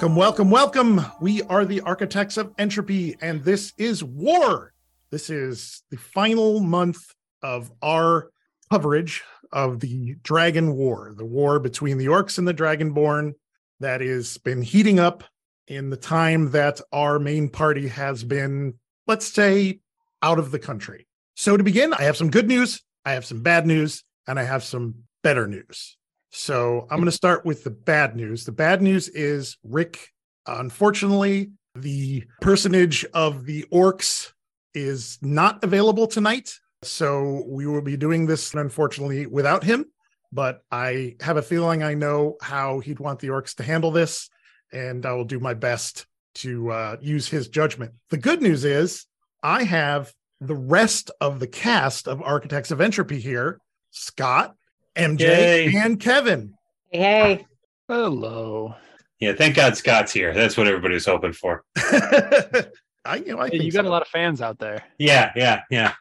Welcome, welcome, welcome. We are the architects of entropy, and this is War. This is the final month of our coverage of the Dragon War, the war between the orcs and the Dragonborn that has been heating up in the time that our main party has been, let's say, out of the country. So, to begin, I have some good news, I have some bad news, and I have some better news. So I'm going to start with the bad news. The bad news is Rick, unfortunately, the personage of the orcs is not available tonight. So we will be doing this, unfortunately, without him. But I have a feeling I know how he'd want the orcs to handle this, and I will do my best to uh, use his judgment. The good news is I have the rest of the cast of Architects of Entropy here Scott, MJ, Yay. and Kevin. Hey, Hello. Yeah, thank God Scott's here. That's what everybody was hoping for. I, you know, I Hey, think you got so. a lot of fans out there. Yeah, yeah, yeah.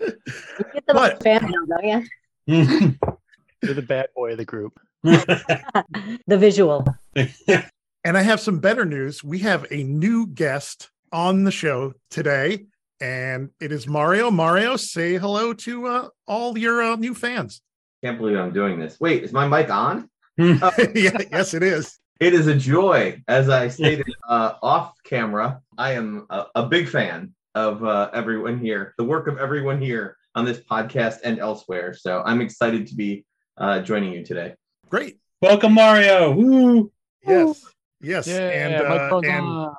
you get the But- most fan mail, don't you? You're the bad boy of the group. The visual. And I have some better news. We have a new guest on the show today, and it is Mario. Mario, say hello to uh, all your uh, new fans. Can't believe I'm doing this. Wait, is my mic on? yeah, yes, it is. It is a joy. As I stated uh, off camera, I am a, a big fan of uh, everyone here, the work of everyone here on this podcast and elsewhere. So I'm excited to be uh, joining you today. Great. Welcome, Mario. Woo. Yes. Yes. Yeah, and uh,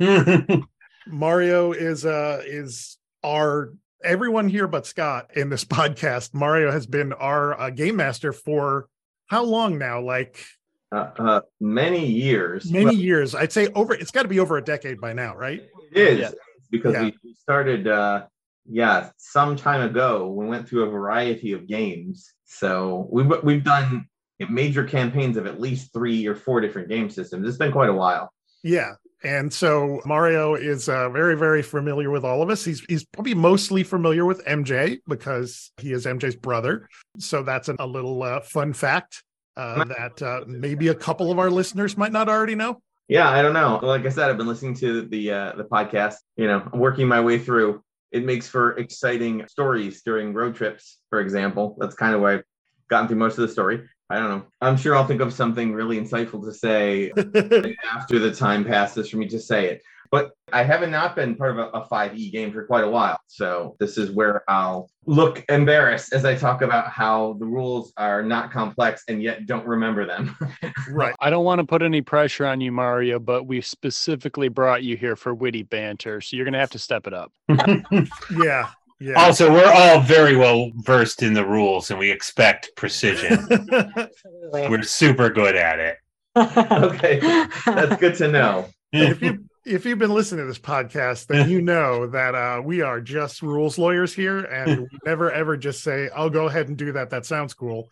and. Mario is uh is our everyone here but Scott in this podcast. Mario has been our uh, game master for how long now? Like Uh, uh, many years. many Well, years. I'd say over. It's got to be over a decade by now, right? it is Yeah. because Yeah. we we started, uh, yeah, some time ago. We went through a variety of games. So we've we've done major campaigns of at least three or four different game systems. It's been quite a while. Yeah. And so Mario is uh, very, very familiar with all of us. He's he's probably mostly familiar with MJ because he is MJ's brother. So that's a, a little uh, fun fact uh, that uh, maybe a couple of our listeners might not already know. Yeah, I don't know. Like I said, I've been listening to the uh, the podcast. You know, I'm working my way through. It makes for exciting stories during road trips, for example. That's kind of why I've gotten through most of the story. I don't know. I'm sure I'll think of something really insightful to say after the time passes for me to say it. But I haven't not been part of a, a 5e game for quite a while. So this is where I'll look embarrassed as I talk about how the rules are not complex and yet don't remember them. right. I don't want to put any pressure on you, Mario, but we specifically brought you here for witty banter, so you're gonna have to step it up. Yeah. Yeah. also, we're all very well versed in the rules and we expect precision. We're super good at it. okay, that's good to know. if you if you've been listening to this podcast, then you know that uh, we are just rules lawyers here, and we never ever just say, "I'll go ahead and do that." That sounds cool,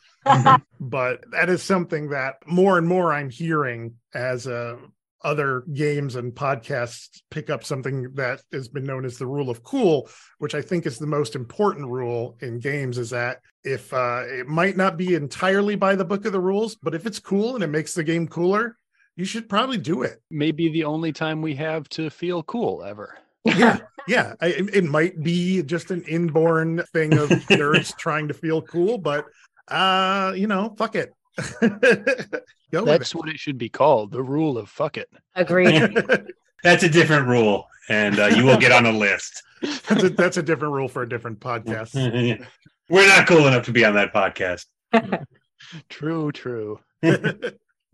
but that is something that more and more I'm hearing as uh, other games and podcasts pick up something that has been known as the rule of cool, which I think is the most important rule in games. Is that if uh, it might not be entirely by the book of the rules, but if it's cool and it makes the game cooler, you should probably do it. Maybe the only time we have to feel cool ever. yeah yeah I, it it might be just an inborn thing of nerds trying to feel cool but uh you know fuck it go That's with what it should be called. The rule of fuck it. Agreed. That's a different rule, and uh, you will get on a list. that's, a, that's a different rule for a different podcast we're not cool enough to be on that podcast. True, true.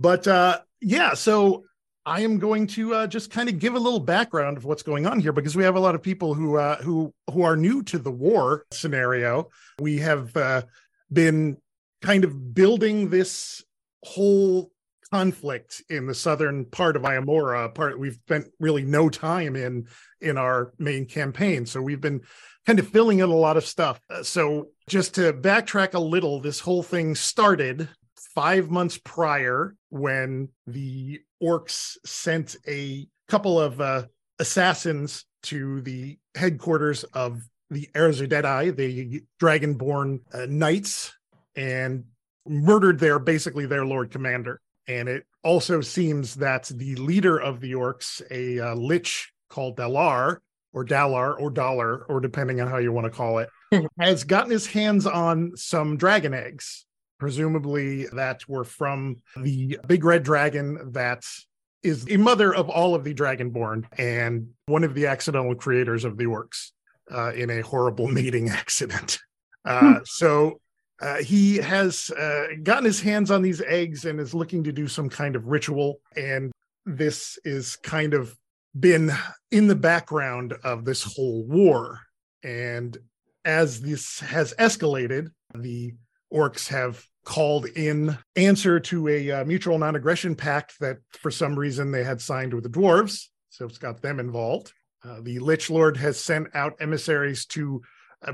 but uh yeah so i am going to uh, just kind of give a little background of what's going on here because we have a lot of people who uh who who are new to the war scenario we have uh been kind of building this whole conflict in the southern part of Iamora, part we've spent really no time in in our main campaign. So we've been kind of filling in a lot of stuff. Uh, So just to backtrack a little, this whole thing started five months prior when the orcs sent a couple of uh, assassins to the headquarters of the Erzudeti, the dragonborn uh, knights, and murdered their basically their lord commander. And it also seems that the leader of the orcs, a uh, lich called Dalar, or Dalar, or Dollar, or depending on how you want to call it, has gotten his hands on some dragon eggs, presumably that were from the big red dragon that is the mother of all of the dragonborn and one of the accidental creators of the orcs uh, in a horrible mating accident. Uh, so uh, he has uh, gotten his hands on these eggs and is looking to do some kind of ritual. And this is kind of been in the background of this whole war. And as this has escalated, the orcs have called in answer to a uh, mutual non-aggression pact that for some reason they had signed with the dwarves so it's got them involved uh, the lich lord has sent out emissaries to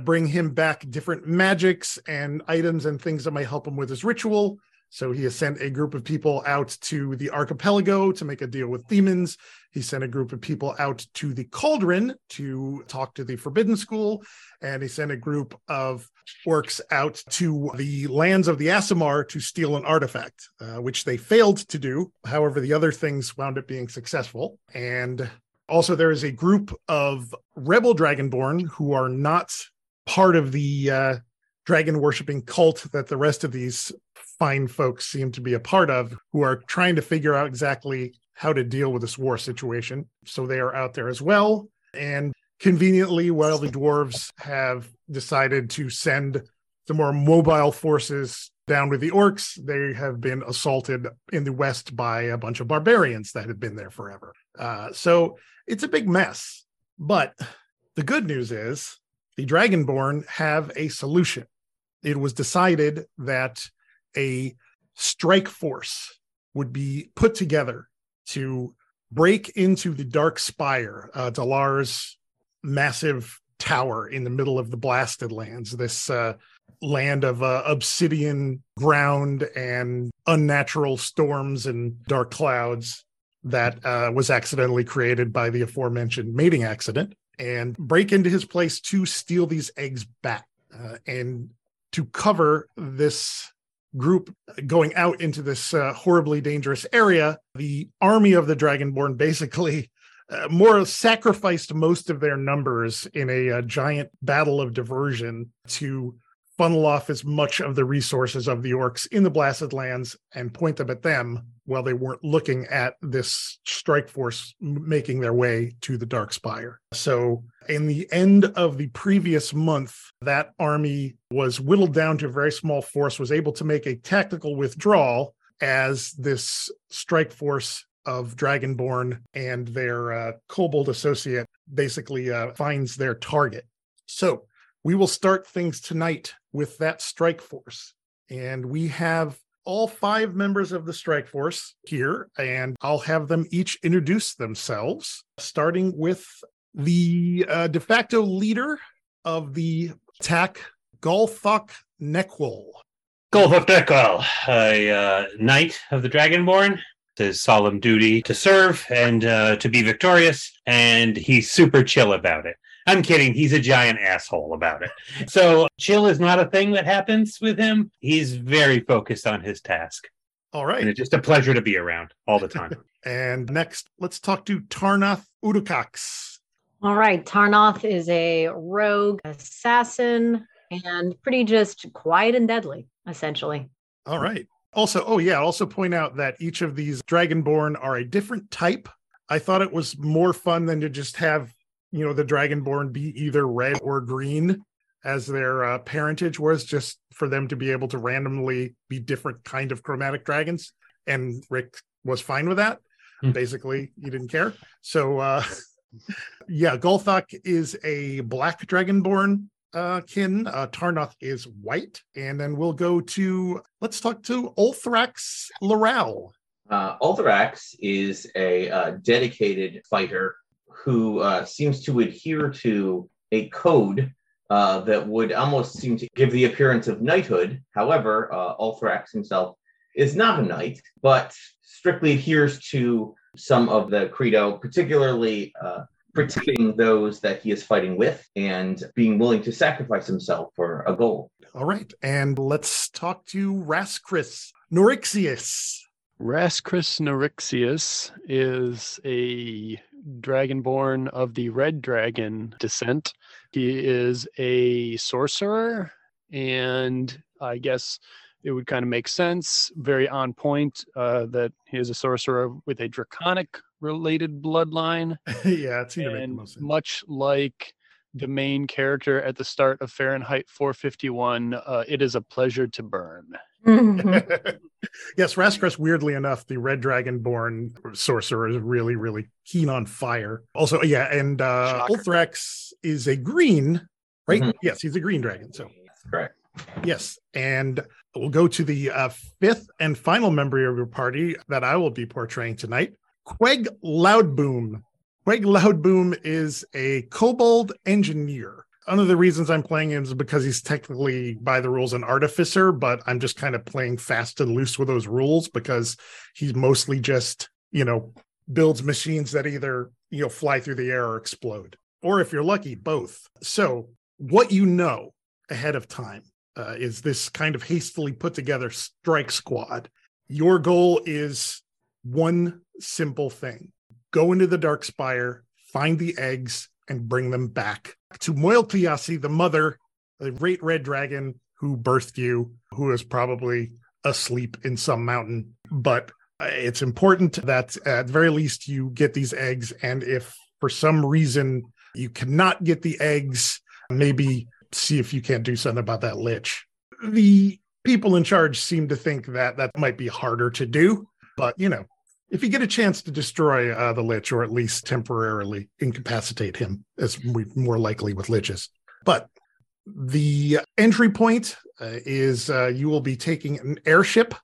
bring him back different magics and items and things that might help him with his ritual so he has sent a group of people out to the archipelago to make a deal with demons. He sent a group of people out to the cauldron to talk to the forbidden school. And he sent a group of orcs out to the lands of the Aasimar to steal an artifact, uh, which they failed to do. However, the other things wound up being successful. And also, there is a group of rebel dragonborn who are not part of the uh, dragon worshipping cult that the rest of these fine folks seem to be a part of who are trying to figure out exactly how to deal with this war situation. So they are out there as well. And conveniently, while the dwarves have decided to send the more mobile forces down with the orcs, they have been assaulted in the west by a bunch of barbarians that have been there forever. Uh, so it's a big mess. But the good news is the Dragonborn have a solution. It was decided that a strike force would be put together to break into the Dark Spire, uh, Dalar's massive tower in the middle of the Blasted Lands, this uh, land of uh, obsidian ground and unnatural storms and dark clouds that uh, was accidentally created by the aforementioned mating accident, and break into his place to steal these eggs back. Uh, and to cover this group going out into this uh, horribly dangerous area, the army of the Dragonborn basically uh, more sacrificed most of their numbers in a, a, uh, giant battle of diversion to funnel off as much of the resources of the orcs in the blasted lands and point them at them while they weren't looking at this strike force making their way to the dark spire. So in the end of the previous month that army was whittled down to a very small force was able to make a tactical withdrawal as this strike force of dragonborn and their uh, kobold associate basically uh, finds their target. So we will start things tonight with that strike force. And we have all five members of the strike force here, and I'll have them each introduce themselves, starting with the uh, de facto leader of the attack, Golthok Nekwol. Golthok Nekwol, a uh, knight of the Dragonborn. His solemn duty to serve and uh, to be victorious, and he's super chill about it. I'm kidding. He's a giant asshole about it. So chill is not a thing that happens with him. He's very focused on his task. All right. And it's just a pleasure to be around all the time. and next, let's talk to Tarnoth Udukax. All right. Tarnoth is a rogue assassin and pretty just quiet and deadly, essentially. All right. Also, oh yeah, also point out that each of these Dragonborn are a different type. I thought it was more fun than to just have you know the dragonborn be either red or green as their uh, parentage was just for them to be able to randomly be different kind of chromatic dragons. And rick was fine with that. Mm. basically he didn't care. So uh yeah golthok is a black dragonborn uh kin. Uh tarnoth is white. And then we'll go to let's talk to ulthrax Laral. uh ulthrax is a uh, dedicated fighter who uh, seems to adhere to a code uh, that would almost seem to give the appearance of knighthood. However, uh, Ulthrax himself is not a knight, but strictly adheres to some of the credo, particularly uh, protecting those that he is fighting with and being willing to sacrifice himself for a goal. All right. And let's talk to Raskris Norixius. Rascris Norixius is a dragonborn of the Red Dragon descent. He is a sorcerer, and I guess it would kind of make sense, very on point, uh, that he is a sorcerer with a draconic related bloodline. yeah, it seemed to make the most sense. much like the main character at the start of Fahrenheit 451, uh, it is a pleasure to burn. yes, Rascris, weirdly enough, the red dragonborn sorcerer is really, really keen on fire. Also, yeah, and uh Shocker. Ulthrax is a green, right? Mhm. Yes, he's a green dragon. So Correct. yes, and we'll go to the uh, fifth and final member of your party that I will be portraying tonight, Queg Loudboom. Queg Loudboom is a kobold engineer. One of the reasons I'm playing him is because he's technically, by the rules, an artificer, but I'm just kind of playing fast and loose with those rules because he's mostly just, you know, builds machines that either, you know, fly through the air or explode. Or if you're lucky, both. So, what you know ahead of time uh, is this kind of hastily put together strike squad. Your goal is one simple thing go into the dark spire, find the eggs, and bring them back to Moiltiasi, the mother, the great red dragon who birthed you, who is probably asleep in some mountain. But it's important that at the very least you get these eggs. And if for some reason you cannot get the eggs, maybe see if you can't do something about that lich. The people in charge seem to think that that might be harder to do, but you know, if you get a chance to destroy uh, the lich or at least temporarily incapacitate him, as we more likely with liches. But the entry point uh, is uh, you will be taking an airship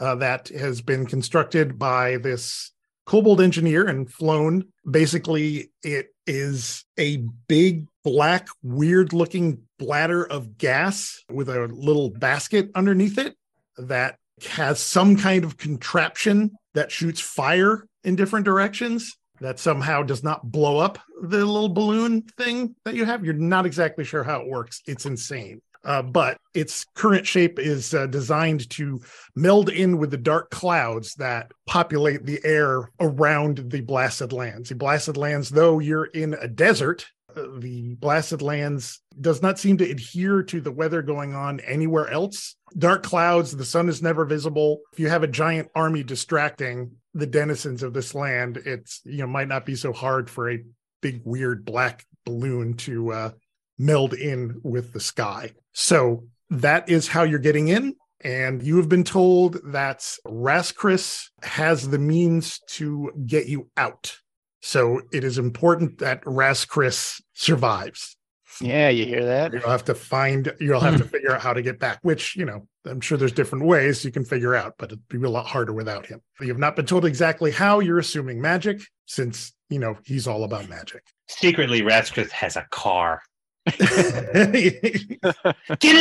uh, that has been constructed by this kobold engineer and flown. Basically, it is a big, black, weird looking bladder of gas with a little basket underneath it that has some kind of contraption that shoots fire in different directions that somehow does not blow up the little balloon thing that you have. You're not exactly sure how it works. It's insane. Uh, but its current shape is uh, designed to meld in with the dark clouds that populate the air around the blasted lands. The blasted lands, though you're in a desert, the blasted lands does not seem to adhere to the weather going on anywhere else. Dark clouds, the sun is never visible. If you have a giant army distracting the denizens of this land, it's you know might not be so hard for a big weird black balloon to uh, meld in with the sky. So that is how you're getting in. And you have been told that Rascris has the means to get you out. So it is important that Rascris survives. Yeah, you hear that? You'll have to find, you'll have to hmm. figure out how to get back, which, you know, I'm sure there's different ways you can figure out, but it'd be a lot harder without him. You have not been told exactly how you're assuming magic, since, you know, he's all about magic. Secretly, Rascris has a car. Get in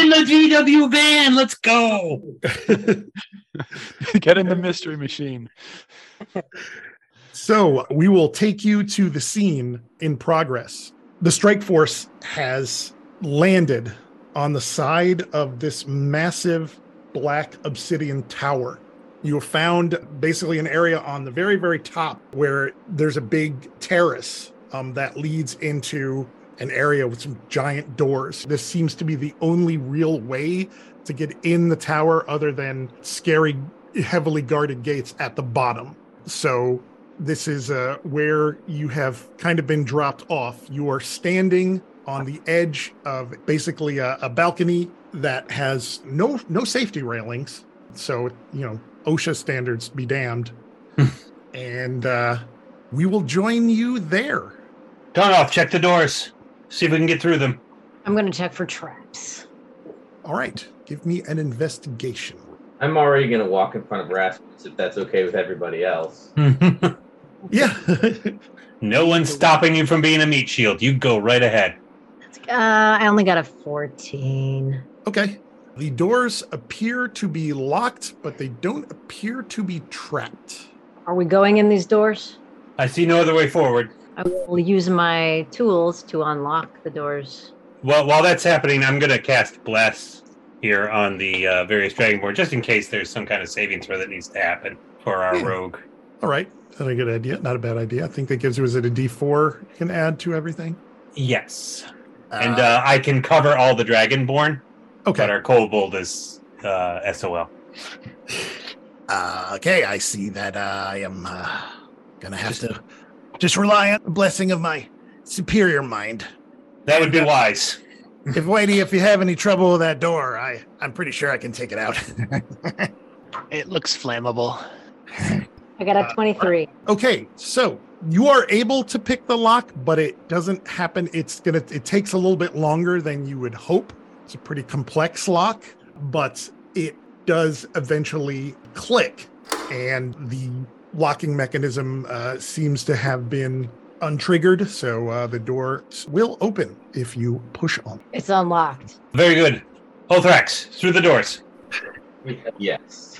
the VW van. Let's go. Get in the mystery machine. So we will take you to the scene in progress. The strike force has landed on the side of this massive black obsidian tower. You have found basically an area on the very, very top where there's a big terrace um, that leads into an area with some giant doors. This seems to be the only real way to get in the tower other than scary, heavily guarded gates at the bottom. So this is uh, where you have kind of been dropped off. You are standing on the edge of basically a, a balcony that has no no safety railings. So you know OSHA standards be damned, and uh, we will join you there. Darnoff, check the doors. See if we can get through them. I'm going to check for traps. All right, give me an investigation. I'm already going to walk in front of Rasmus if that's okay with everybody else. Yeah, no one's stopping you from being a meat shield. You go right ahead. Uh, I only got a 14. okay. The doors appear to be locked, but they don't appear to be trapped. Are we going in these doors? I see no other way forward. I will use my tools to unlock the doors. Well, while that's happening, I'm going to cast Bless here on the uh, various Dragonborn, just in case there's some kind of saving throw that needs to happen. for our Yeah. rogue. All right. That's a good idea. Not a bad idea. I think that gives you, is it a D4 you can add to everything? Yes. and uh, I can cover all the Dragonborn, okay. but our kobold is uh, SOL. Uh, okay, I see that uh, I am uh, gonna have to just rely on the blessing of my superior mind. That would be wise. If Whitey, if you have any trouble with that door, I I'm pretty sure I can take it out. It looks flammable. I got a 23. okay, so you are able to pick the lock, but it doesn't happen. It's gonna it takes a little bit longer than you would hope. It's a pretty complex lock, but it does eventually click, and the locking mechanism uh, seems to have been untriggered. So uh, the door will open if you push on. It's unlocked. Very good. Ulthrax, through the doors. Yes.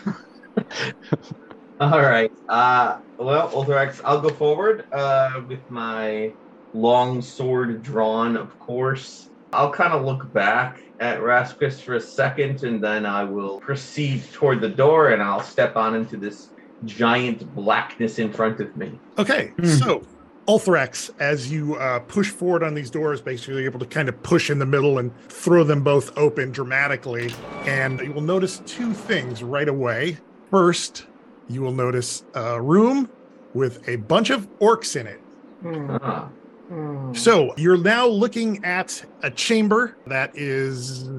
All right. Uh, well, Ulthrax, I'll go forward uh, with my long sword drawn, of course. I'll kind of look back at Raskus for a second, and then I will proceed toward the door, and I'll step on into this giant blackness in front of me. Okay, Hmm. so Ulthrax, as you uh, push forward on these doors, basically able to kind of push in the middle and throw them both open dramatically. And you will notice two things right away. First, you will notice a room with a bunch of orcs in it. Hmm. So you're now looking at a chamber that is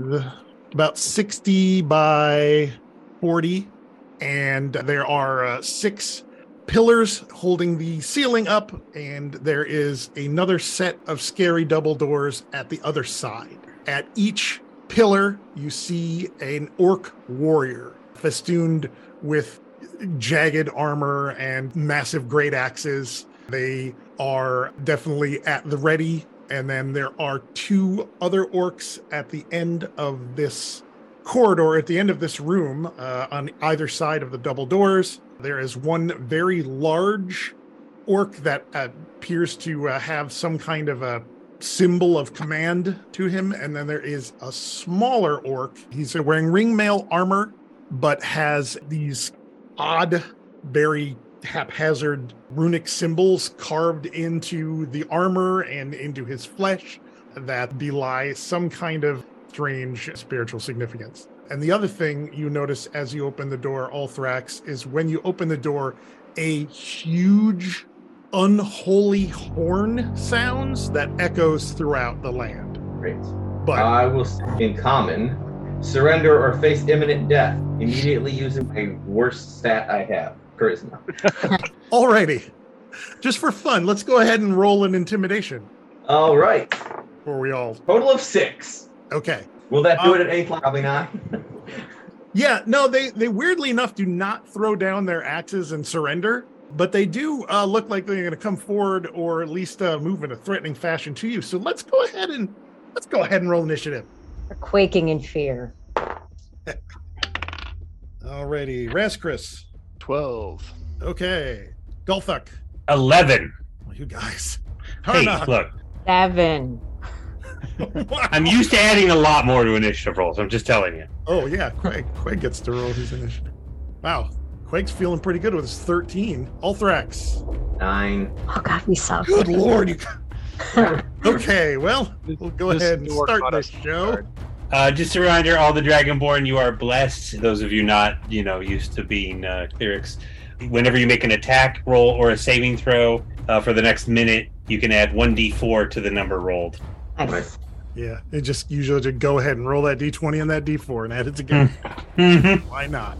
about 60 by 40, and there are uh, six pillars holding the ceiling up, and there is another set of scary double doors at the other side. At each pillar, you see an orc warrior festooned with jagged armor and massive great axes. They are definitely at the ready. And then there are two other orcs at the end of this corridor, at the end of this room, uh, on either side of the double doors. There is one very large orc that uh, appears to uh, have some kind of a symbol of command to him. And then there is a smaller orc. He's wearing ringmail armor, but has these odd, very haphazard runic symbols carved into the armor and into his flesh that belie some kind of strange spiritual significance. And the other thing you notice as you open the door, Ulthrax, is when you open the door, a huge, unholy horn sounds that echoes throughout the land. great. But I will, in common, surrender or face imminent death, immediately using my worst stat I have, charisma. alrighty, just for fun, let's go ahead and roll an intimidation All right. before we all. Total of six. Okay. Will that do Um, it at eighth? Probably not. Yeah, no, they they weirdly enough do not throw down their axes and surrender, but they do uh, look like they're going to come forward or at least uh, move in a threatening fashion to you. So let's go ahead and let's go ahead and roll initiative. They're quaking in fear. Alrighty, Raskris. 12. Okay, Gulthuk. 11. Well, you guys. Hey, Harna. look, Seven. I'm used to adding a lot more to initiative rolls. I'm just telling you. Oh yeah, Quake. Quake gets to roll his initiative. Wow, Quake's feeling pretty good with his 13. Ulthrax. Nine. Oh God, we suck. Good lord, you. Okay, well, we'll go This ahead and start caught this show. Uh, just a reminder, all the Dragonborn, you are blessed. Those of you not, you know, used to being uh, clerics, whenever you make an attack roll or a saving throw uh, for the next minute, you can add one d4 to the number rolled. Nice. Yeah, it just usually just go ahead and roll that d20 and that d4 and add it together. Mm-hmm. Why not?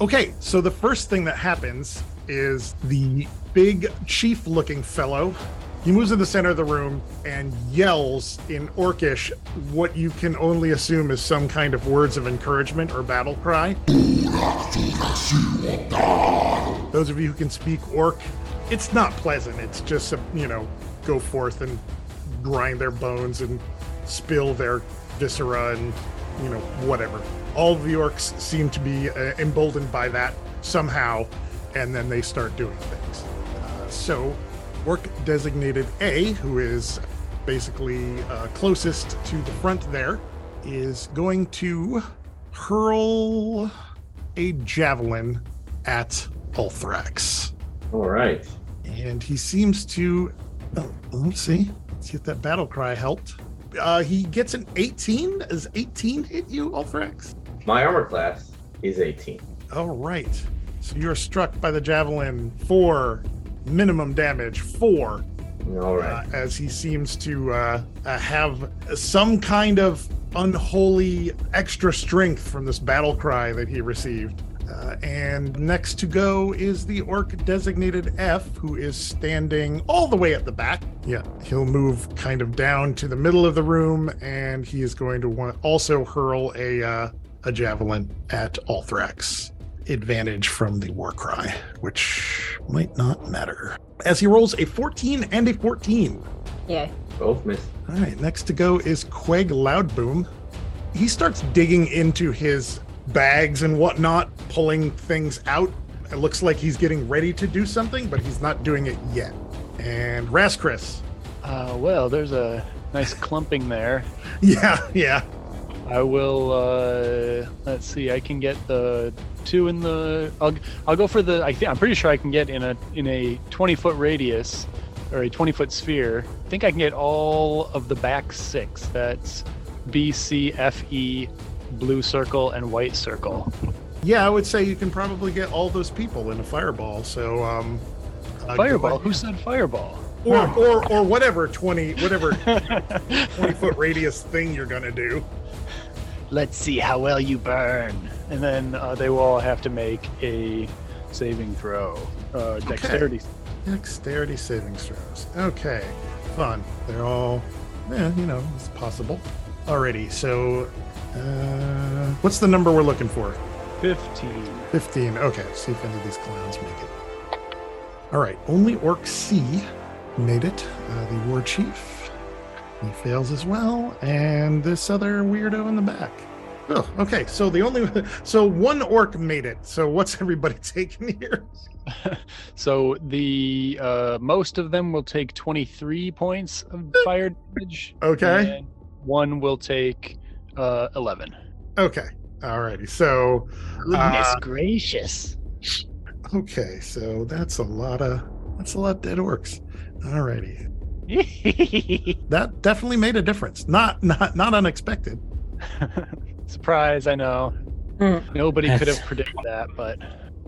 Okay, so the first thing that happens is the big chief looking fellow. He moves in the center of the room and yells in Orcish what you can only assume is some kind of words of encouragement or battle cry. Those of you who can speak Orc, it's not pleasant. It's just, a, you know, go forth and grind their bones and spill their viscera and, you know, whatever. All the orcs seem to be uh, emboldened by that somehow, and then they start doing things. Uh, so, orc designated A, who is basically uh, closest to the front there, is going to hurl a javelin at Ulthrax. All right. And he seems to. Oh, let's see. Let's see if that battle cry helped. Uh, he gets an 18. Does 18 hit you, Ulthrax? My armor class is 18. All right. So you're struck by the javelin for minimum damage, four, All uh, as he seems to uh, uh, have some kind of unholy extra strength from this battle cry that he received. Uh, and next to go is the orc designated F, who is standing all the way at the back. Yeah, he'll move kind of down to the middle of the room, and he is going to want also hurl a uh, a javelin at Ulthrax. Advantage from the war cry, which might not matter. As he rolls a 14 and a 14. Yeah. Both miss. All right, next to go is Queg Loudboom. He starts digging into his bags and whatnot, pulling things out. It looks like he's getting ready to do something, but he's not doing it yet. And Raskris. Uh, well, there's a nice clumping there. Yeah, yeah. I will. Uh, let's see. I can get the two in the. I'll. I'll go for the. I think I'm pretty sure I can get in a in a 20 foot radius, or a 20 foot sphere. I think I can get all of the back six. That's B, C, F, E, blue circle, and white circle. Yeah, I would say you can probably get all those people in a fireball. So, um, uh, Fireball. Who said fireball? Or, or, or whatever 20, whatever 20 foot radius thing you're going to do. Let's see how well you burn. And then uh, they will all have to make a saving throw. Uh, dexterity. Dexterity saving throws. Okay, fun. They're all, yeah, you know, it's possible. Alrighty, so uh, what's the number we're looking for? 15. 15. Okay, let's see if any of these clowns make it. All right, only Orc C made it. Uh, the War Chief. He fails as well. And this other weirdo in the back. Oh, okay. So the only, so one orc made it. So what's everybody taking here? So the uh, most of them will take 23 points of fire damage. Okay. and one will take uh, 11. Okay. Alrighty. So Goodness Uh, gracious. Okay, so that's a lot of that's a lot of dead orcs. Alrighty. That definitely made a difference. Not not not unexpected. Surprise, I know. Hmm. Nobody could have predicted that, but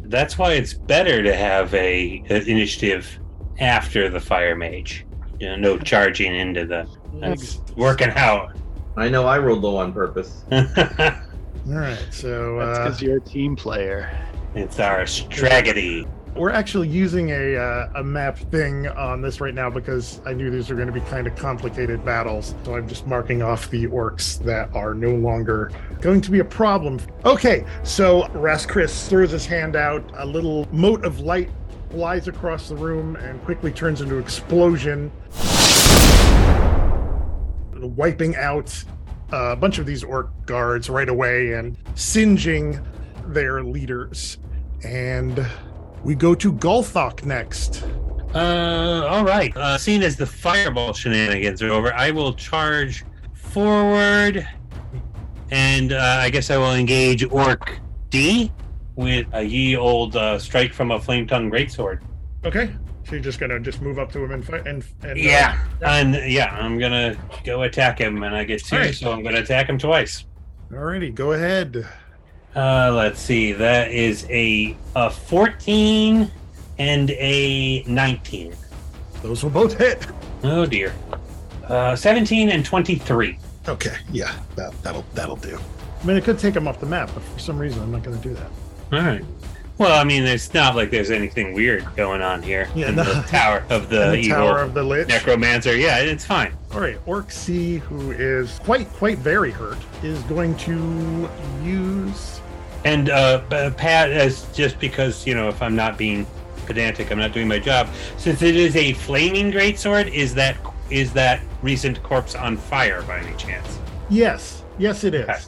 That's why it's better to have a, an initiative after the fire mage. You know, no charging into the. That's working out. I know I rolled low on purpose. Alright, so that's uh, because you're a team player. it's our strategy. We're actually using a uh, a map thing on this right now because I knew these were going to be kind of complicated battles. So I'm just marking off the orcs that are no longer going to be a problem. Okay, so Raskris throws his hand out. A little mote of light flies across the room and quickly turns into explosion, wiping out a bunch of these orc guards right away and singeing their leaders. And we go to Gulthok next. Uh, all right. Uh, seeing as the fireball shenanigans are over, I will charge forward, and uh, I guess I will engage Orc D with a ye old uh, strike from a flame tongue greatsword. Okay. So you're just gonna just move up to him and fight and, and uh, Yeah, and yeah, I'm gonna go attack him, and I get two, right. so I'm gonna attack him twice. Alrighty, go ahead. Uh, let's see. That is a a 14 and a 19. Those will both hit. Oh dear. Uh, 17 and 23. Okay, yeah, that that'll that'll do. I mean, it could take them off the map, but for some reason, I'm not gonna do that. All right. Well, I mean, it's not like there's anything weird going on here Yeah, in no. the tower of the, the evil Tower of the Lich. necromancer. Yeah, it's fine. All right, Orc C, who is quite quite very hurt, is going to use. And uh, Pat, as just because you know, if I'm not being pedantic, I'm not doing my job. Since it is a flaming greatsword, is that is that recent corpse on fire by any chance? Yes, yes, it is Okay.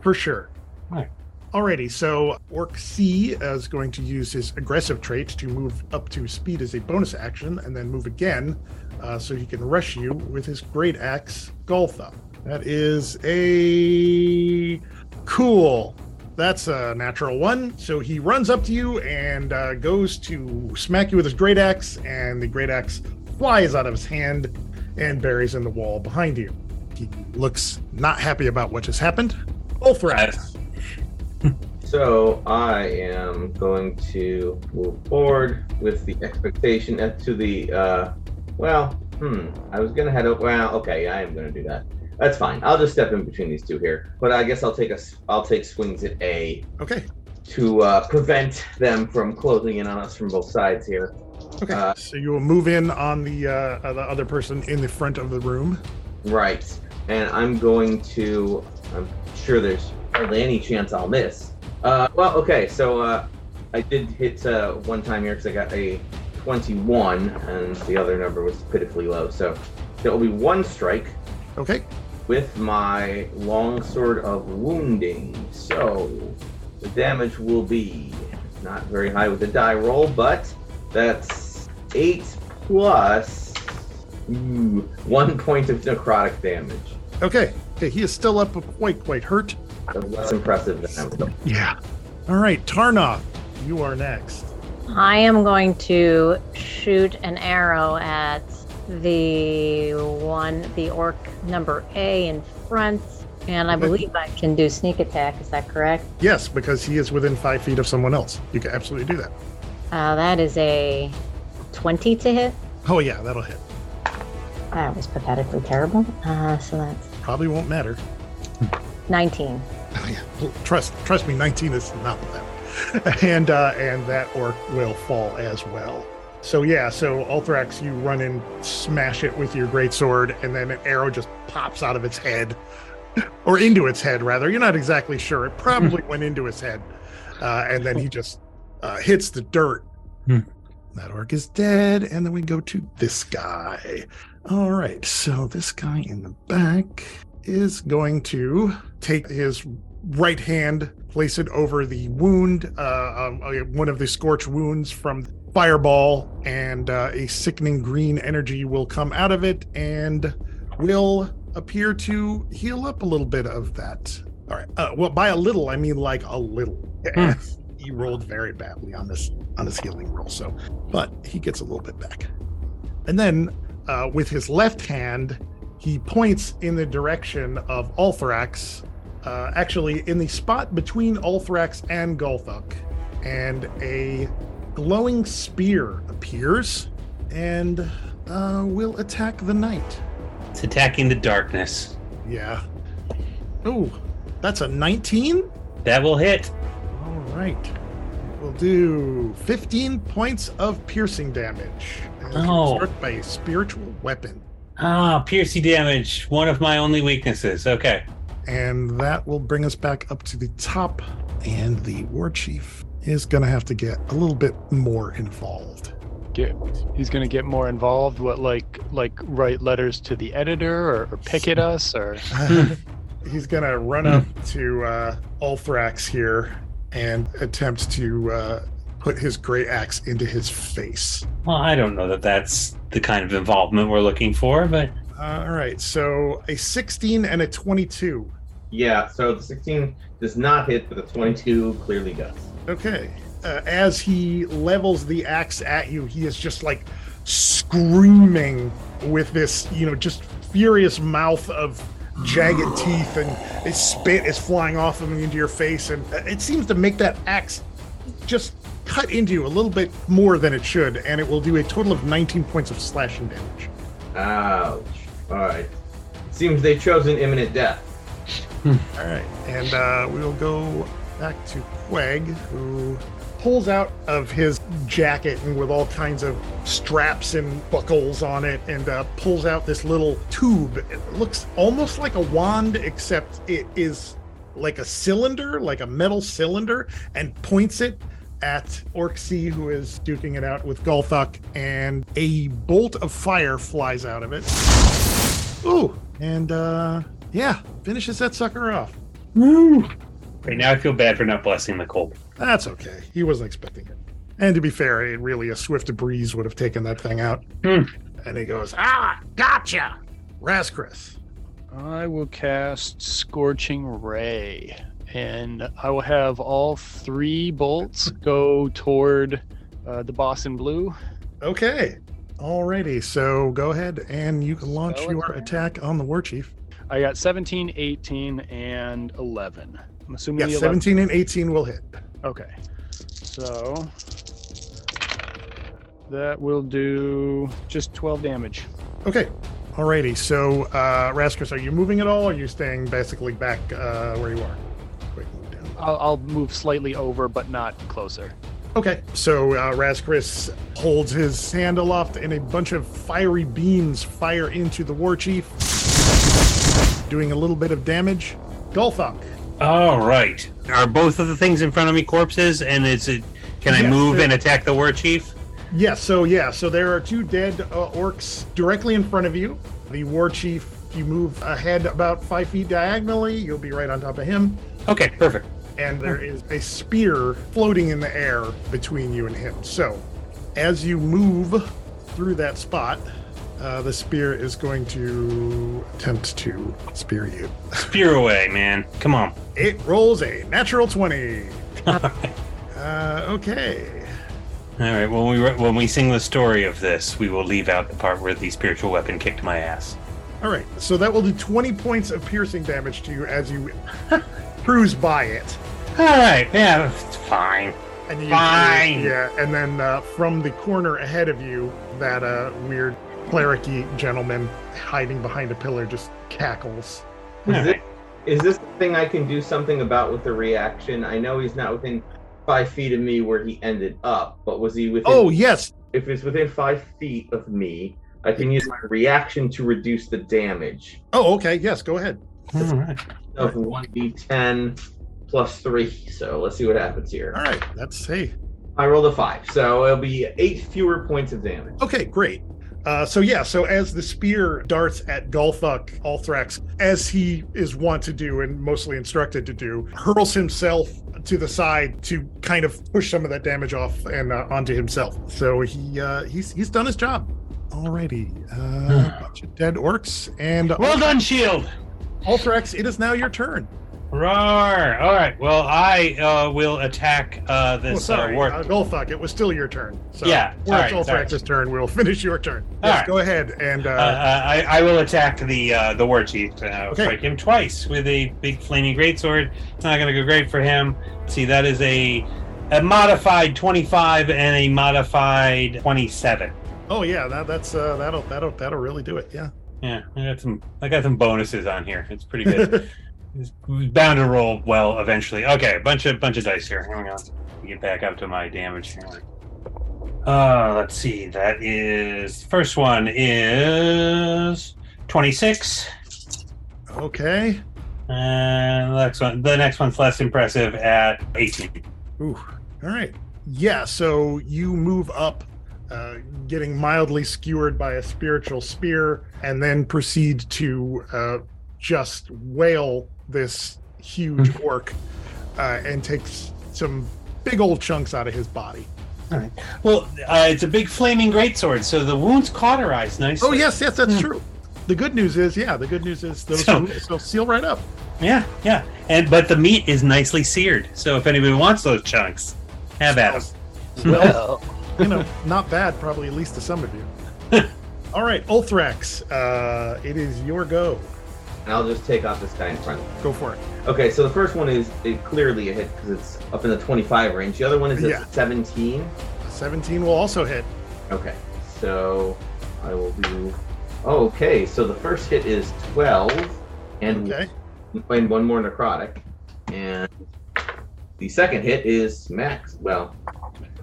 for sure. Right. Alrighty, so Orc C is going to use his aggressive trait to move up to speed as a bonus action, and then move again, uh, so he can rush you with his great axe Goltha. That is a cool that's a natural one. So he runs up to you and uh, goes to smack you with his great axe, and the great axe flies out of his hand and buries in the wall behind you. He looks not happy about what just happened. Ulthrax. So I am going to move forward with the expectation as to the uh well, hmm. I was gonna head over well, okay, I am gonna do that. That's fine. I'll just step in between these two here. But I guess I'll take a I'll take swings at A Okay. to uh prevent them from closing in on us from both sides here. Okay. Uh, so you will move in on the uh, uh, the other person in the front of the room. Right. And I'm going to I'm sure there's hardly any chance I'll miss. Uh well okay, so uh I did hit uh one time here because I got a 21 and the other number was pitifully low. So there will be one strike Okay. With my longsword of wounding. So the damage will be not very high with the die roll, but that's eight plus ooh, one point of necrotic damage. Okay. Okay. He is still up, but quite quite hurt. That's less impressive than I. Yeah. All right, Tarnoth, you are next. I am going to shoot an arrow at the one, the orc number A in front. And I believe I can do sneak attack. Is that correct? Yes, because he is within five feet of someone else. You can absolutely do that. Uh, that is a 20 to hit. Oh yeah, that'll hit. That was pathetically terrible. Uh, so that's Probably won't matter. 19. Oh, yeah. Trust trust me, 19 is not that. and uh, and that orc will fall as well. So yeah, so Ulthrax, you run and smash it with your great sword, and then an arrow just pops out of its head, or into its head rather. You're not exactly sure. It probably went into his head, uh, and then he just uh, hits the dirt. Hmm. That orc is dead, and then we go to this guy. All right, so this guy in the back is going to take his right hand, place it over the wound, uh, um, uh, one of the scorch wounds from fireball, and uh, a sickening green energy will come out of it and will appear to heal up a little bit of that. All right. Uh, well, by a little, I mean like a little. Hmm. he rolled very badly on this on this healing roll, so but he gets a little bit back. And then uh, with his left hand, he points in the direction of Ulthrax, uh, actually in the spot between Ulthrax and Gulthuk, and a glowing spear appears and uh, will attack the knight. It's attacking the darkness. Yeah. Oh, that's a 19? That will hit. All right. We'll do 15 points of piercing damage. And Oh. Struck by a spiritual weapon. Ah, piercing damage. One of my only weaknesses. Okay. And that will bring us back up to the top. And the war chief is going to have to get a little bit more involved. Get, he's gonna get more involved. What like like write letters to the editor or, or pick at us or He's going to run up to uh, Ulthrax here and attempt to uh, put his great axe into his face. Well, I don't know that that's the kind of involvement we're looking for, but All right. So a 16 and a 22. Yeah, so the 16 does not hit, but the 22 clearly does. Okay. Uh, as he levels the axe at you, he is just like screaming with this, you know, just furious mouth of jagged teeth, and his spit is flying off of him into your face, and uh, it seems to make that axe just cut into you a little bit more than it should, and it will do a total of 19 points of slashing damage. Ouch. All right. Seems they've chosen imminent death. All right, and uh, we will go back to Quag, who pulls out of his jacket and with all kinds of straps and buckles on it, and uh, pulls out this little tube. It looks almost like a wand, except it is like a cylinder, like a metal cylinder, and points it at Orc C, who is duking it out with Gulthuk, and a bolt of fire flies out of it. Ooh, and uh, yeah, finishes that sucker off. Right now I feel bad for not blessing the cold. That's okay. He wasn't expecting it. And to be fair, it really a swift breeze would have taken that thing out. Hmm. And he goes, Ah, gotcha. Raskris. I will cast Scorching Ray. and I will have all three bolts go toward uh, the boss in blue. Okay. Alrighty. So go ahead and you can launch Go your attack. attack on the war chief. I got 17, 18, and 11. I'm assuming Yes, the 11. 17 and 18 will hit. Okay. So that will do just 12 damage. Okay. Alrighty. So, uh, Raskus, are you moving at all or are you staying basically back uh, where you are? Quick move down. I'll, I'll move slightly over, but not closer. Okay, so uh, Raskris holds his hand aloft, and a bunch of fiery beams fire into the war chief, doing a little bit of damage. Golthok. All right. Are both of the things in front of me corpses? And is it? Can I Yes, move and attack the war chief? Yes, so yeah, so there are two dead uh, orcs directly in front of you. The war chief, if you move ahead about five feet diagonally, you'll be right on top of him. Okay, perfect. and there is a spear floating in the air between you and him. So, as you move through that spot, uh, the spear is going to attempt to spear you. Spear away, man. Come on. It rolls a natural 20. All right. Uh, okay. All right. When we when we sing the story of this, we will leave out the part where the spiritual weapon kicked my ass. All right. So that will do 20 points of piercing damage to you as you cruise by it. All right. Yeah, it's fine. And you, Fine. Yeah, and then uh, from the corner ahead of you, that uh, weird clericy gentleman hiding behind a pillar just cackles. Is, right. it, is this the thing I can do something about with the reaction? I know he's not within five feet of me where he ended up, but was he within? Oh yes, If it's within five feet of me, I can use my reaction to reduce the damage oh okay, yes, go ahead. All right. of one d10 plus three. So let's see what happens here. All right, that's hey. I rolled a five, so it'll be eight fewer points of damage. Okay, great. Uh, so yeah, so as the spear darts at Golthuk Ulthrax, as he is wont to do and mostly instructed to do, hurls himself to the side to kind of push some of that damage off and uh, onto himself. So he uh, he's he's done his job. Alrighty, uh, bunch of dead orcs and Well done, Shield. Ulthrax. It is now your turn. Roar! All right. Well, I uh, will attack uh, this sorry, uh, war. uh, Golthuk. It was still your turn. So Yeah, when it's all turn, we'll finish your turn. All yes, right. go ahead and Uh, uh, uh, I, I will attack the uh, the war chief. Uh, Okay. Strike him twice with a big flaming greatsword. It's not going to go great for him. See, that is a a modified twenty five and a modified twenty seven. oh yeah, that, that's uh, that'll that'll that'll really do it. Yeah. Yeah, I got some. I got some bonuses on here. It's pretty good. it's bound to roll well eventually. Okay, bunch of bunch of dice here. Hang on. Get back up to my damage here. Uh, let's see. That is first one is twenty six. okay. And the next one, the next one's less impressive at 18. Ooh. All right. Yeah. So you move up, uh, getting mildly skewered by a spiritual spear, and then proceed to uh, just wail this huge orc uh, and takes some big old chunks out of his body. All right. Well, uh, it's a big flaming greatsword, so the wounds cauterize nicely. Oh yes, yes, that's Hmm. true. The good news is, yeah, the good news is those So- will they'll seal right up. Yeah, yeah. And but the meat is nicely seared, so if anybody wants those chunks, have at them. Well, you know, not bad, probably at least to some of you. All right, Ulthrax, uh, it is your go. And I'll just take off this guy in front. Go for it. Okay, so the first one is it clearly a hit because it's up in the 25 range. The other one is Yeah. at 17. 17 will also hit. Okay, so I will do. Oh, okay, so the first hit is 12 and, Okay. and one more necrotic. And the second hit is max. Well,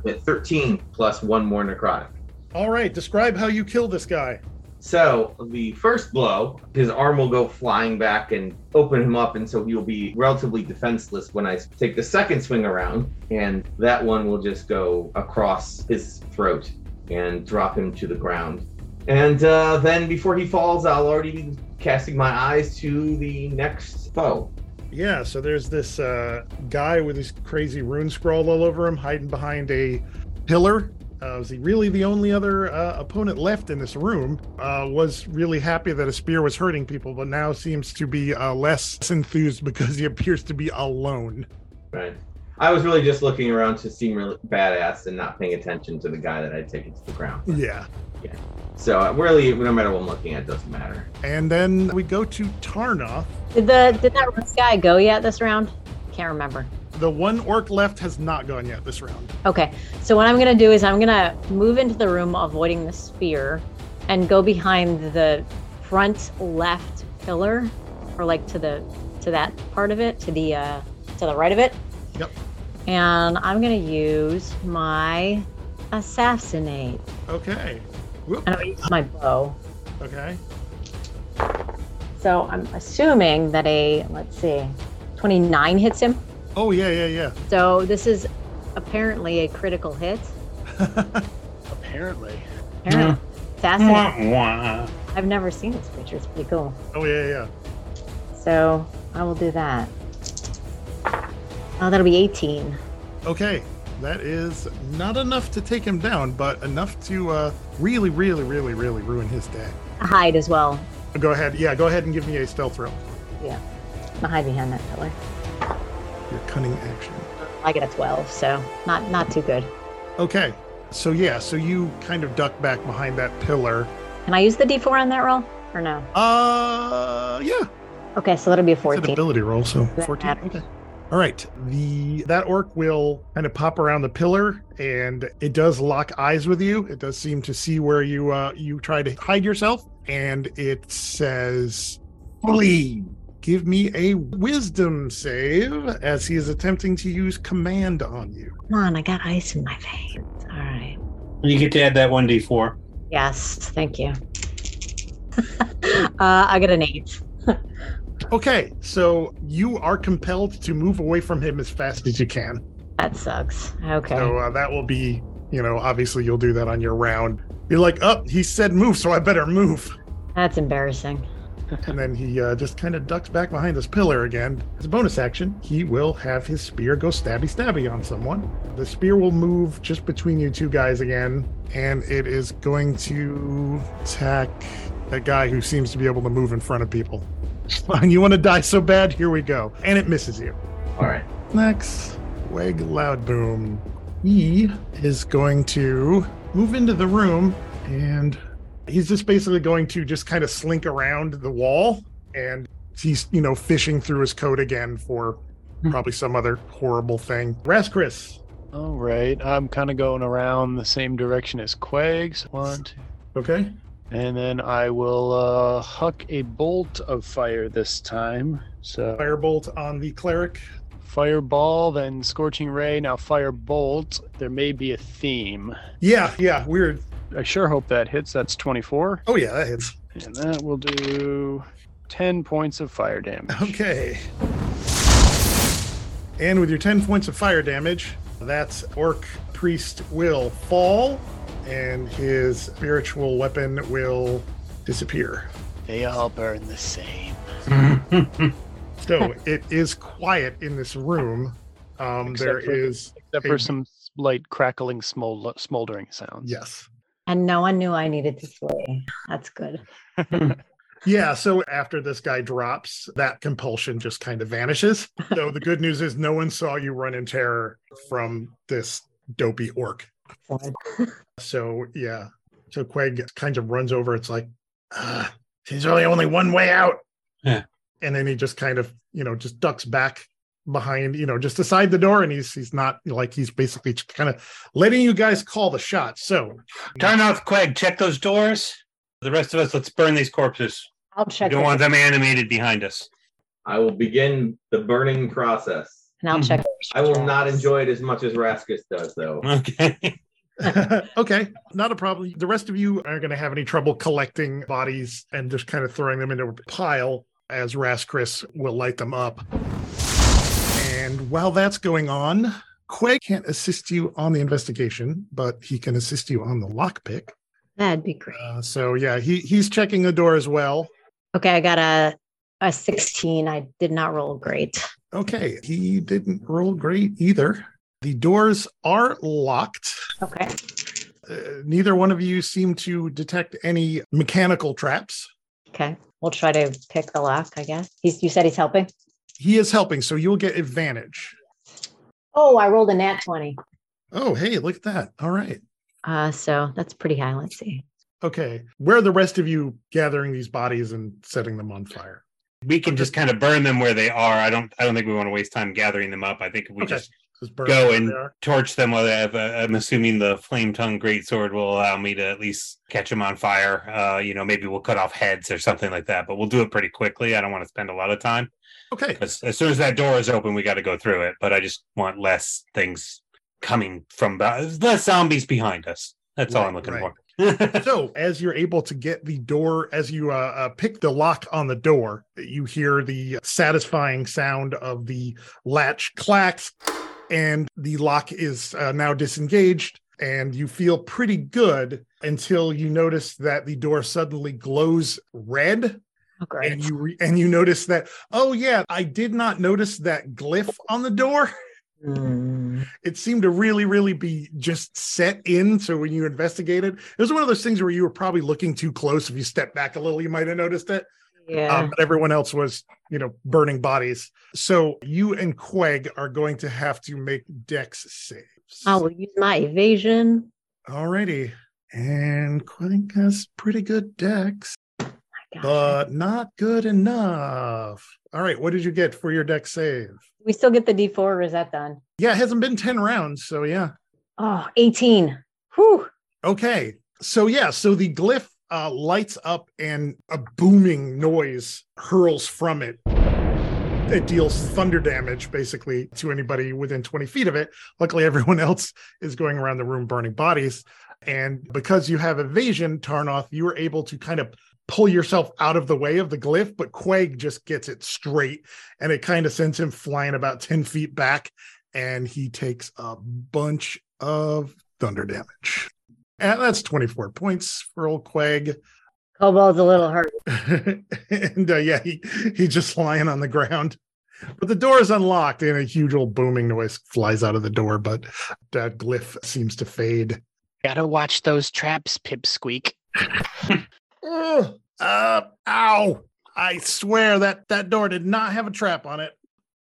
at 13 plus one more necrotic. All right, describe how you kill this guy. So the first blow, his arm will go flying back and open him up, and so he'll be relatively defenseless when I take the second swing around, and that one will just go across his throat and drop him to the ground. And uh, then before he falls, I'll already be casting my eyes to the next foe. Yeah, so there's this uh, guy with his crazy rune scroll all over him, hiding behind a pillar. Uh, was he really the only other uh, opponent left in this room, uh, was really happy that a spear was hurting people, but now seems to be uh, less enthused because he appears to be alone. Right. I was really just looking around to seem really badass and not paying attention to the guy that I'd taken to the ground. Yeah. Yeah. So uh, really, no matter what I'm looking at, it doesn't matter. And then we go to Tarnoth. Did the did that guy go yet this round? Can't remember. The one orc left has not gone yet this round. Okay, so what I'm gonna do is I'm gonna move into the room, avoiding the sphere, and go behind the front left pillar, or like to the to that part of it, to the uh, to the right of it. Yep. And I'm gonna use my assassinate, Okay. Whoop. and I'm gonna use my bow. Okay. So I'm assuming that a let's see, 29 hits him. Oh yeah, yeah, yeah. So this is apparently a critical hit. Apparently. Apparently, assassinate. Wah, wah. I've never seen this creature. It's pretty cool. oh yeah, yeah. So I will do that. Oh, that'll be 18. Okay. That is not enough to take him down, but enough to uh, really, really, really, really ruin his day. A hide as well. Go ahead. Yeah, go ahead and give me a stealth roll. A hide behind that pillar. Your cunning action. I get a 12, so not not too good. Okay. So yeah, so you kind of duck back behind that pillar. Can I use the D4 on that roll or no? Uh, yeah. Okay, so that'll be a It's an 14. ability roll, so 14. Okay. All right. The that orc will kind of pop around the pillar and it does lock eyes with you. It does seem to see where you uh you try to hide yourself and it says flee. Give me a wisdom save as he is attempting to use command on you. Come on, I got ice in my veins. All right. You get to add that 1d4. Yes, thank you. uh, I got an 8. Okay, so you are compelled to move away from him as fast as you can. That sucks. Okay. So uh, that will be, you know, obviously you'll do that on your round. You're like, oh, he said move, so I better move. That's embarrassing. And then he uh, just kind of ducks back behind this pillar again. As a bonus action, he will have his spear go stabby stabby on someone. The spear will move just between you two guys again, and it is going to attack that guy who seems to be able to move in front of people. Fine, you want to die so bad? Here we go. And it misses you. All right. Next, Weg Loudboom. He is going to move into the room and he's just basically going to just kind of slink around the wall and he's, you know, fishing through his coat again for probably some other horrible thing. Raskris. All right. I'm kind of going around the same direction as Quags. One, two. Okay. And then I will uh, huck a bolt of fire this time. So Firebolt on the cleric. fireball, then scorching ray, now firebolt. There may be a theme. Yeah, yeah, weird. I sure hope that hits. That's 24. Oh, yeah, that hits. And that will do 10 points of fire damage. Okay. And with your 10 points of fire damage, that orc priest will fall and his spiritual weapon will disappear. They all burn the same. So it is quiet in this room. Um, there Except for- is, Except Hey. for some light crackling, smol- smoldering sounds. yes. And no one knew I needed to flee. That's good. Yeah. So after this guy drops, that compulsion just kind of vanishes. So the good news is no one saw you run in terror from this dopey orc. So yeah, so Quag kind of runs over. It's like, ah, there's really only one way out. Yeah. And then he just kind of, you know, just ducks back behind, you know, just aside the door, and he's he's not like he's basically kind of letting you guys call the shot. So Tarnoth Quag, check those doors. The rest of us, let's burn these corpses. I'll We check. don't it. want them animated behind us. I will begin the burning process. And I'll check. Mm-hmm. I will not enjoy it as much as Raskus does, though. Okay. okay, not a problem. The rest of you aren't going to have any trouble collecting bodies and just kind of throwing them into a pile as Raskris will light them up. And while that's going on, Quay can't assist you on the investigation, but he can assist you on the lockpick. That'd be great. Uh, so yeah, he he's checking the door as well. Okay, I got a a 16. I did not roll great. Okay, he didn't roll great either. The doors are locked. Okay. Uh, neither one of you seem to detect any mechanical traps. Okay. We'll try to pick the lock, I guess. He's you said he's helping? He is helping, so you'll get advantage. Oh, I rolled a nat 20. Oh, hey, look at that. All right. Uh so that's pretty high. Let's see. Okay. Where are the rest of you gathering these bodies and setting them on fire? We can just kind of burn them where they are. I don't. I don't think we want to waste time gathering them up. I think if we Okay. just Just burn Go and- torch them while they have. Uh, I'm assuming the flame tongue greatsword will allow me to at least catch them on fire. Uh, you know, maybe we'll cut off heads or something like that. But we'll do it pretty quickly. I don't want to spend a lot of time. Okay. As, as soon as that door is open, we got to go through it. But I just want less things coming from less zombies behind us. That's all I'm looking right. for. so as you're able to get the door as you uh, uh, pick the lock on the door you hear the satisfying sound of the latch clacks and the lock is uh, now disengaged and you feel pretty good until you notice that the door suddenly glows red Oh great. and you re- and you notice that oh yeah i did not notice that glyph on the door Hmm. it seemed to really, really be just set in. So when you investigated, it was one of those things where you were probably looking too close. If you step back a little, you might have noticed it. Yeah. Um, but everyone else was, you know, burning bodies. So you and Queg are going to have to make dex saves. I will use my evasion. Alrighty. And Queg has pretty good dex, But not good enough. All right. What did you get for your deck save? we still get the D4 or is that done? Yeah, it hasn't been 10 rounds. So yeah. Oh, 18. Whew. Okay. So yeah, so the glyph uh, lights up and a booming noise hurls from it. It deals thunder damage basically to anybody within 20 feet of it. Luckily, everyone else is going around the room burning bodies. And because you have evasion, Tarnoth, you were able to kind of pull yourself out of the way of the glyph, but Quag just gets it straight and it kind of sends him flying about 10 feet back. And he takes a bunch of thunder damage. And that's 24 points for old Quag. Cobalt's a little hurt. and uh, yeah, he, he's just lying on the ground. But the door is unlocked and a huge old booming noise flies out of the door, but that glyph seems to fade. Gotta watch those traps, Pipsqueak. Ugh. uh, ow. I swear that that door did not have a trap on it.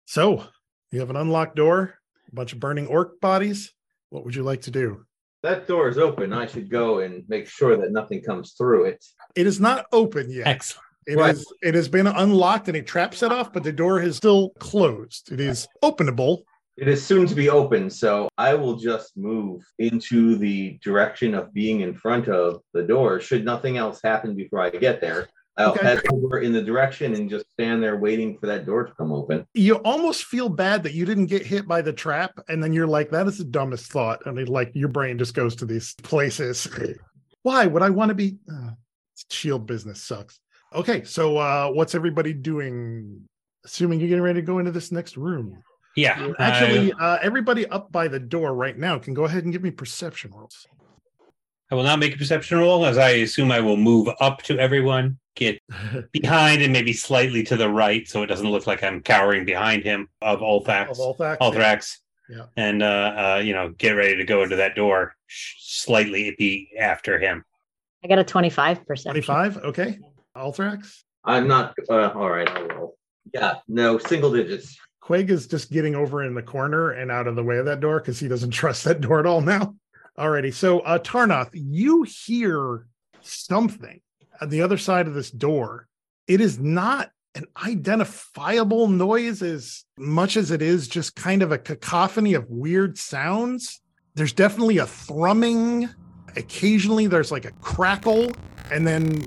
So you have an unlocked door, a bunch of burning orc bodies. What would you like to do? That door is open. I should go and make sure that nothing comes through it. It is not open yet. Excellent. It Right. is- It has been unlocked and a trap set off, but the door is still closed. It is openable. It is soon to be open, so I will just move into the direction of being in front of the door. Should nothing else happen before I get there, I'll Okay. head over in the direction and just stand there waiting for that door to come open. You almost feel bad that you didn't get hit by the trap, and then you're like, "That is the dumbest thought," and it, like your brain just goes to these places. Why would I want to be? Uh, shield business sucks. Okay, so uh, what's everybody doing? Assuming you're getting ready to go into this next room. Yeah. Actually, uh, everybody up by the door right now can go ahead and give me perception rolls. I will not make a perception roll, as I assume I will move up to everyone, get behind and maybe slightly to the right, so it doesn't look like I'm cowering behind him of Olthax. Of all facts, Ulthrax. Yeah. And uh, uh, you know, get ready to go into that door, sh- slightly be after him. I got a 25 percent. 25. Okay. Ulthrax. I'm not. Uh, all right, I'll. Yeah, no single digits. Quag is just getting over in the corner and out of the way of that door because he doesn't trust that door at all now. Alrighty. So uh Tarnoth, you hear something on the other side of this door. It is not an identifiable noise as much as it is just kind of a cacophony of weird sounds. There's definitely a thrumming. Occasionally there's like a crackle and then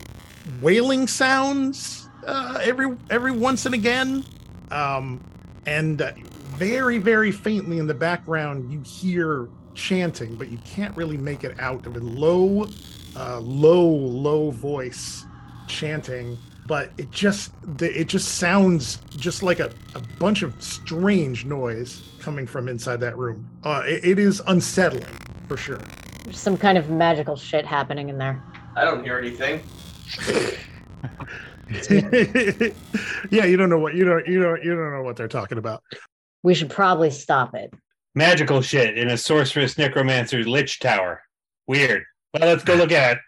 wailing sounds uh, every every once and again. Um, and uh, very very faintly in the background you hear chanting but you can't really make it out of a low uh, low low voice chanting but it just it just sounds just like a, a bunch of strange noise coming from inside that room uh, it- it is unsettling for sure There's some kind of magical shit happening in there. I don't hear anything. yeah you don't know what you don't you don't you don't know what they're talking about We should probably stop it. Magical shit in a sorceress necromancer lich tower. Weird. Well, let's go look at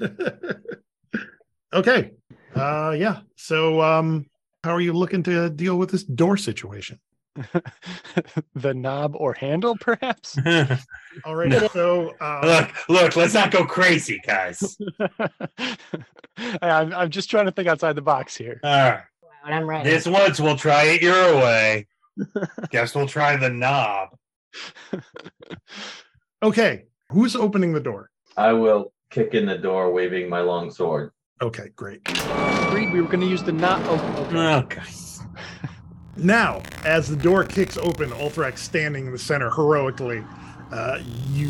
it. okay. Uh yeah. So um how are you looking to deal with this door situation? the knob or handle, perhaps? All right. No. So uh, look, look, let's not go crazy, guys. I'm, I'm just trying to think outside the box here. All right. And I'm ready. This once we'll try it your way. Guess we'll try the knob. okay. Who's opening the door? I will kick in the door, waving my long sword. Okay, great. Agreed, we were going to use the knob. Oh, okay. Oh, God. Now, as the door kicks open, Ulthrax standing in the center heroically, uh, you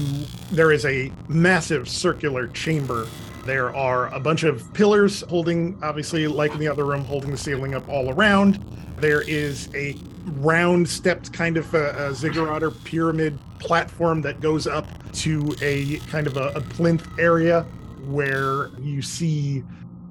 there is a massive circular chamber. There are a bunch of pillars holding, obviously, like in the other room, holding the ceiling up all around. There is a round stepped kind of a, a ziggurat or pyramid platform that goes up to a kind of a, a plinth area where you see,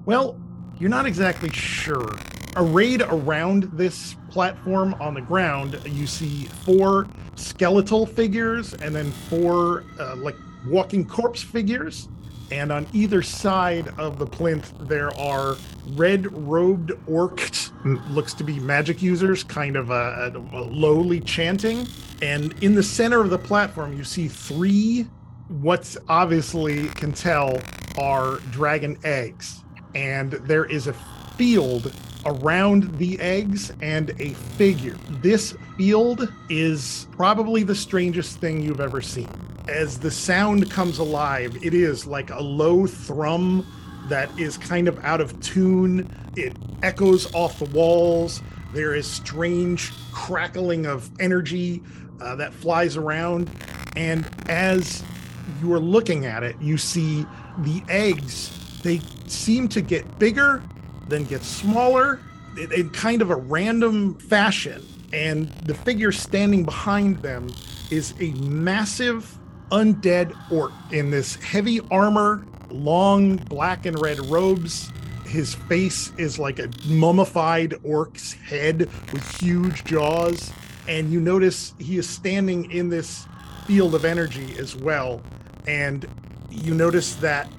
well, you're not exactly sure. Arrayed around this platform on the ground, you see four skeletal figures and then four uh, like walking corpse figures. And on either side of the plinth, there are red robed orcs, looks to be magic users, kind of a, a lowly chanting. And in the center of the platform, you see three, what's obviously can tell are dragon eggs. And there is a field around the eggs and a figure. This field is probably the strangest thing you've ever seen. As the sound comes alive, it is like a low thrum that is kind of out of tune. It echoes off the walls. There is strange crackling of energy uh, that flies around. And as you are looking at it, you see the eggs. They seem to get bigger, then gets smaller in, in kind of a random fashion. And the figure standing behind them is a massive undead orc in this heavy armor, long black and red robes. His face is like a mummified orc's head with huge jaws. And you notice he is standing in this field of energy as well. And you notice that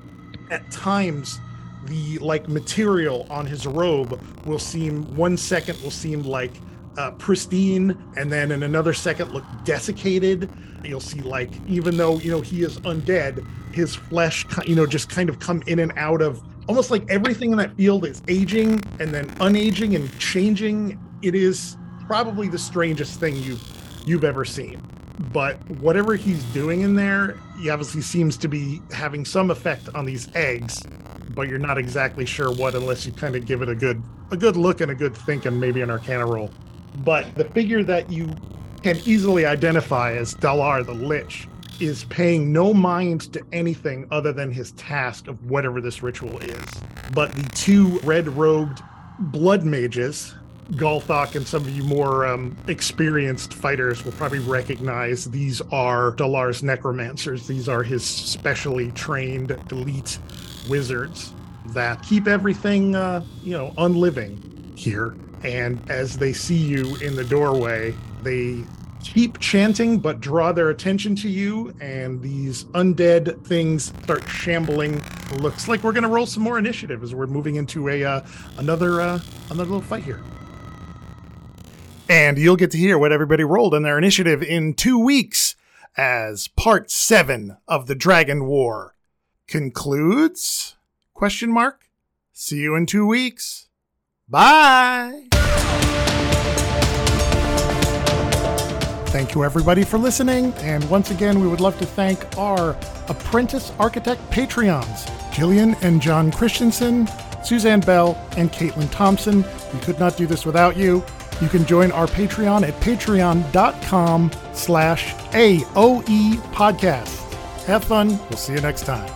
at times the like material on his robe will seem one second will seem like uh, pristine and then in another second look desiccated. You'll see like even though you know he is undead his flesh you know just kind of come in and out of almost like everything in that field is aging and then unaging and changing. It is probably the strangest thing you've you've ever seen. But whatever he's doing in there he obviously seems to be having some effect on these eggs but you're not exactly sure what unless you kind of give it a good a good look and a good think and maybe an arcana roll but the figure that you can easily identify as Dalar the Lich is paying no mind to anything other than his task of whatever this ritual is. But the two red robed blood mages, Golthok and some of you more um, experienced fighters will probably recognize these are Dalar's necromancers. These are his specially trained elite wizards that keep everything, uh, you know, unliving here. And as they see you in the doorway, they keep chanting but draw their attention to you. And these undead things start shambling. Looks like we're going to roll some more initiative as we're moving into a uh, another uh, another little fight here. And you'll get to hear what everybody rolled in their initiative in two weeks as part seven of the dragon war concludes question mark see you in two weeks bye Thank you, everybody, for listening. And once again, we would love to thank our apprentice architect Patreons Jillian and John Christensen, Suzanne Bell, and Caitlin Thompson. We could not do this without you. You can join our Patreon at patreon.com slash AOE podcast. Have fun. We'll see you next time.